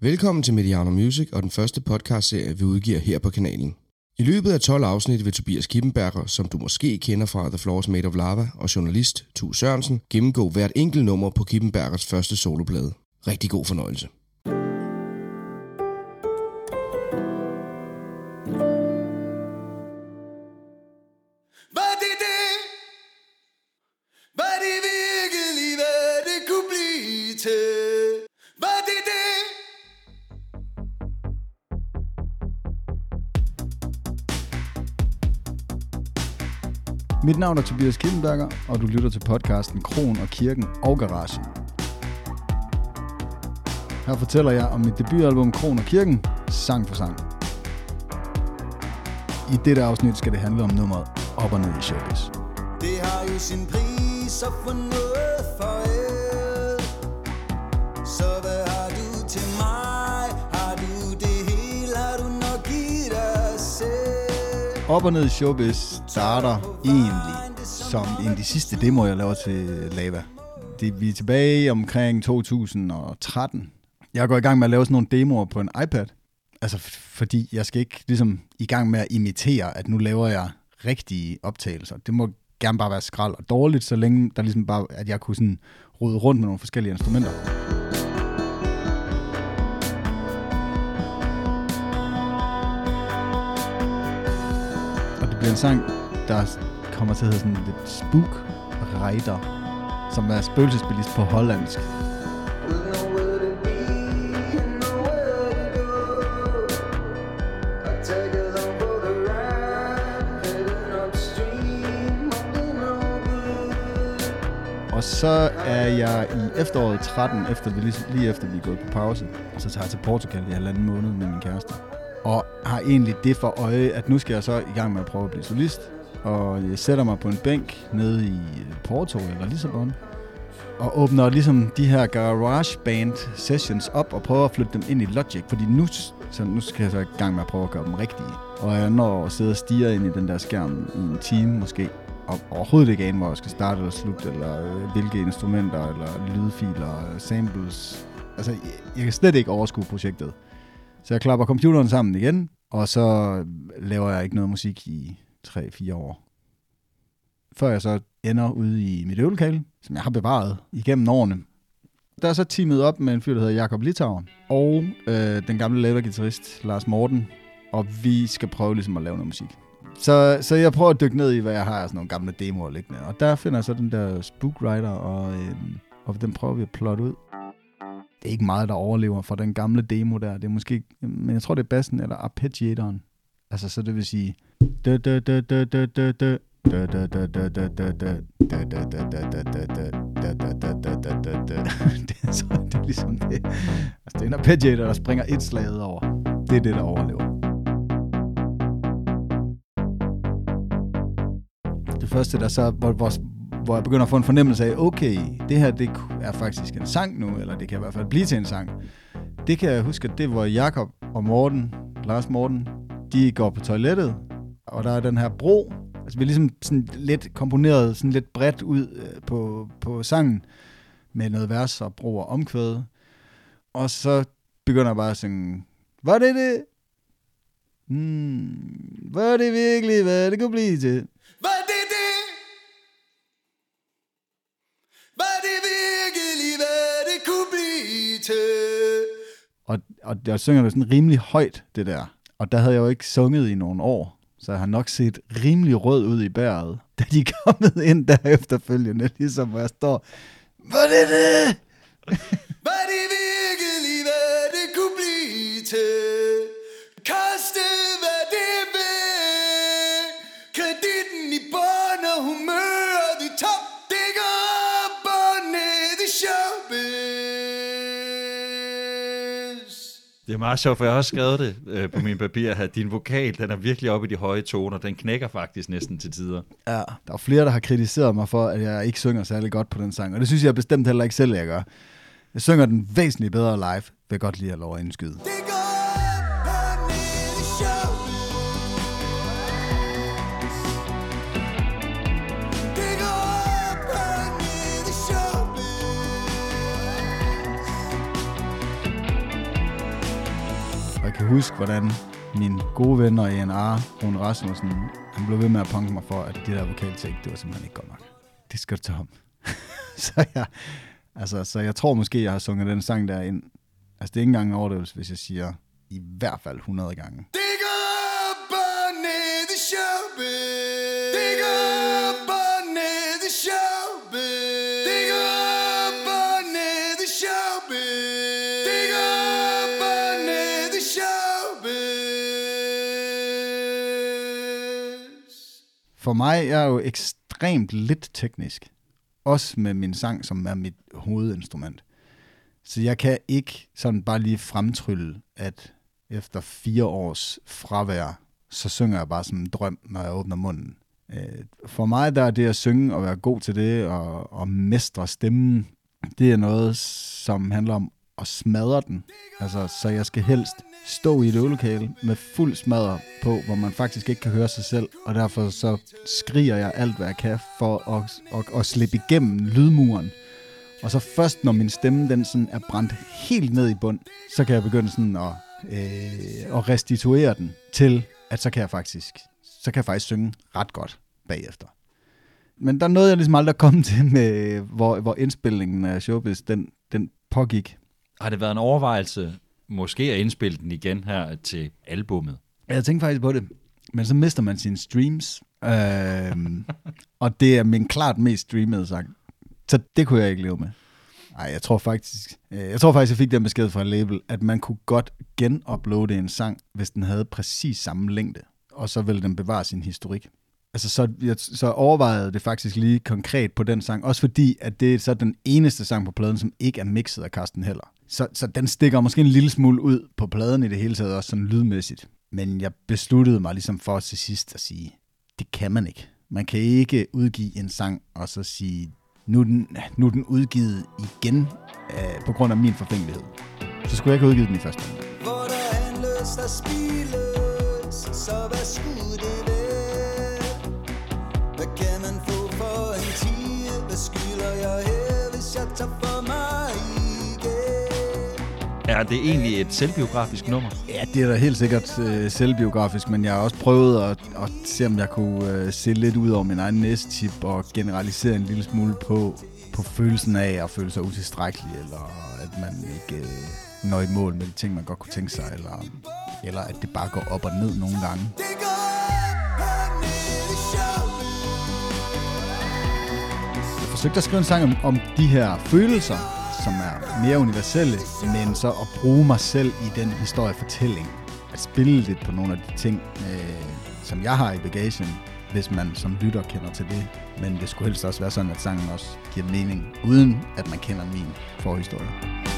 Velkommen til Mediano Music og den første podcastserie, vi udgiver her på kanalen. I løbet af 12 afsnit vil Tobias Kippenberger, som du måske kender fra The Floors Made of Lava, og journalist Tu Sørensen, gennemgå hvert enkelt nummer på Kippenbergers første soloplade. Rigtig god fornøjelse. Mit navn er Tobias Kildenberger, og du lytter til podcasten Kron og Kirken og Garage. Her fortæller jeg om mit debutalbum Kron og Kirken, sang for sang. I dette afsnit skal det handle om nummeret Op og ned i showbiz. Det har jo sin pris at få noget for el. Op og ned i showbiz starter egentlig som en af de sidste demoer, jeg laver til Lava. Det, vi er tilbage omkring 2013. Jeg går i gang med at lave sådan nogle demoer på en iPad. Altså f- fordi jeg skal ikke ligesom i gang med at imitere, at nu laver jeg rigtige optagelser. Det må gerne bare være skrald og dårligt, så længe der ligesom bare, at jeg kunne sådan rode rundt med nogle forskellige instrumenter. Det bliver en sang, der kommer til at hedde sådan lidt Spook Rider, som er spøgelsesbilist på hollandsk. Og så er jeg i efteråret 13, efter vi lige, lige efter vi er gået på pause, så tager jeg til Portugal i halvanden måned med min kæreste. Og har egentlig det for øje, at nu skal jeg så i gang med at prøve at blive solist. Og jeg sætter mig på en bænk nede i øh, Porto eller Lissabon. Og åbner ligesom de her garage band sessions op og prøver at flytte dem ind i Logic. Fordi nu, så nu skal jeg så i gang med at prøve at gøre dem rigtige. Og jeg når at sidde og stige ind i den der skærm i en time måske og overhovedet ikke ane, hvor jeg skal starte eller slutte, eller øh, hvilke instrumenter, eller lydfiler, øh, samples. Altså, jeg, jeg kan slet ikke overskue projektet. Så jeg klapper computeren sammen igen, og så laver jeg ikke noget musik i 3-4 år. Før jeg så ender ude i mit øvelokale, som jeg har bevaret igennem årene. Der er så teamet op med en fyr, der hedder Jakob Litauer, og øh, den gamle lavergitarrist Lars Morten, og vi skal prøve ligesom at lave noget musik. Så, så jeg prøver at dykke ned i, hvad jeg har af sådan nogle gamle demoer liggende. Og der finder jeg så den der Spook Rider, og, øh, og den prøver vi at plotte ud. Det er ikke meget, der overlever fra den gamle demo der. Det er måske, men jeg tror, det er bassen eller arpeggiatoren. Altså, så det vil sige... Det er så det er ligesom det. Altså, det er en arpeggiator, der springer et slag over. Det er det, der overlever. det første, der så, hvor, hvor, hvor jeg begynder at få en fornemmelse af, okay, det her det er faktisk en sang nu, eller det kan i hvert fald blive til en sang. Det kan jeg huske, at det var Jakob og Morten, Lars Morten, de går på toilettet, og der er den her bro. Altså vi er ligesom sådan lidt komponeret, sådan lidt bredt ud øh, på, på sangen, med noget vers og bro og omkvæd. Og så begynder jeg bare at synge, var det det? Hmm, var det virkelig, hvad det kunne blive til? Og, og jeg synger det sådan rimelig højt, det der. Og der havde jeg jo ikke sunget i nogle år, så jeg har nok set rimelig rød ud i bæret, da de er kommet ind der efterfølgende, ligesom hvor jeg står, var det det? Var det er meget sjovt, for jeg har også skrevet det øh, på min papir, at din vokal, den er virkelig oppe i de høje toner. Den knækker faktisk næsten til tider. Ja, der er flere, der har kritiseret mig for, at jeg ikke synger særlig godt på den sang, og det synes jeg bestemt heller ikke selv, jeg gør. Jeg synger den væsentligt bedre live, vil jeg godt lige have lov at indskyde. Det kan huske, hvordan min gode ven og A&R, Rune Rasmussen, han blev ved med at punke mig for, at det der vokaltægt, det var simpelthen ikke godt nok. Det skal du tage om. så, jeg, altså, så jeg tror måske, jeg har sunget den sang der ind. Altså, det er ikke engang en overdrivelse, hvis jeg siger i hvert fald 100 gange. Det For mig jeg er jo ekstremt lidt teknisk. Også med min sang, som er mit hovedinstrument. Så jeg kan ikke sådan bare lige fremtrylle, at efter fire års fravær, så synger jeg bare som en drøm, når jeg åbner munden. Øh, for mig der er det at synge og være god til det og, og mestre stemmen, det er noget, som handler om og smadre den. Altså, så jeg skal helst stå i et øvelokale med fuld smadre på, hvor man faktisk ikke kan høre sig selv, og derfor så skriger jeg alt, hvad jeg kan for at, at, at slippe igennem lydmuren. Og så først, når min stemme den sådan er brændt helt ned i bund, så kan jeg begynde sådan at, øh, at restituere den til, at så kan jeg faktisk, så kan jeg faktisk synge ret godt bagefter. Men der nåede jeg ligesom aldrig at komme til, med, hvor, hvor indspillingen af Showbiz, den, den pågik. Har det været en overvejelse, måske at indspille den igen her til albummet? Jeg tænkte faktisk på det, men så mister man sine streams. Øhm, og det er min klart mest streamede sang. Så det kunne jeg ikke leve med. Nej, jeg tror faktisk, øh, jeg tror faktisk, jeg fik den besked fra label, at man kunne godt genuploade en sang, hvis den havde præcis samme længde, og så ville den bevare sin historik. Altså, så, jeg, så overvejede det faktisk lige konkret på den sang, også fordi, at det er så den eneste sang på pladen, som ikke er mixet af Carsten Heller. Så, så den stikker måske en lille smule ud på pladen i det hele taget, også sådan lydmæssigt. Men jeg besluttede mig ligesom for til sidst at sige, det kan man ikke. Man kan ikke udgive en sang og så sige, nu er den, nu er den udgivet igen øh, på grund af min forfængelighed. Så skulle jeg ikke udgive den i første omgang. Hvor der handles, der spiles Så hvad skulle det være? Hvad kan man få for en tige? Hvad skylder jeg her, hvis jeg tager for mig? Er det egentlig et selvbiografisk nummer? Ja, det er da helt sikkert øh, selvbiografisk, men jeg har også prøvet at, at se, om jeg kunne øh, se lidt ud over min egen næstip og generalisere en lille smule på, på følelsen af at føle sig utilstrækkelig, eller at man ikke øh, når i mål med de ting, man godt kunne tænke sig, eller, eller at det bare går op og ned nogle gange. Det går. Jeg forsøgte at skrive en sang om, om de her følelser, som er mere universelle, men så at bruge mig selv i den historiefortælling. At spille lidt på nogle af de ting, øh, som jeg har i bagagen, hvis man som lytter kender til det. Men det skulle helst også være sådan, at sangen også giver mening, uden at man kender min forhistorie.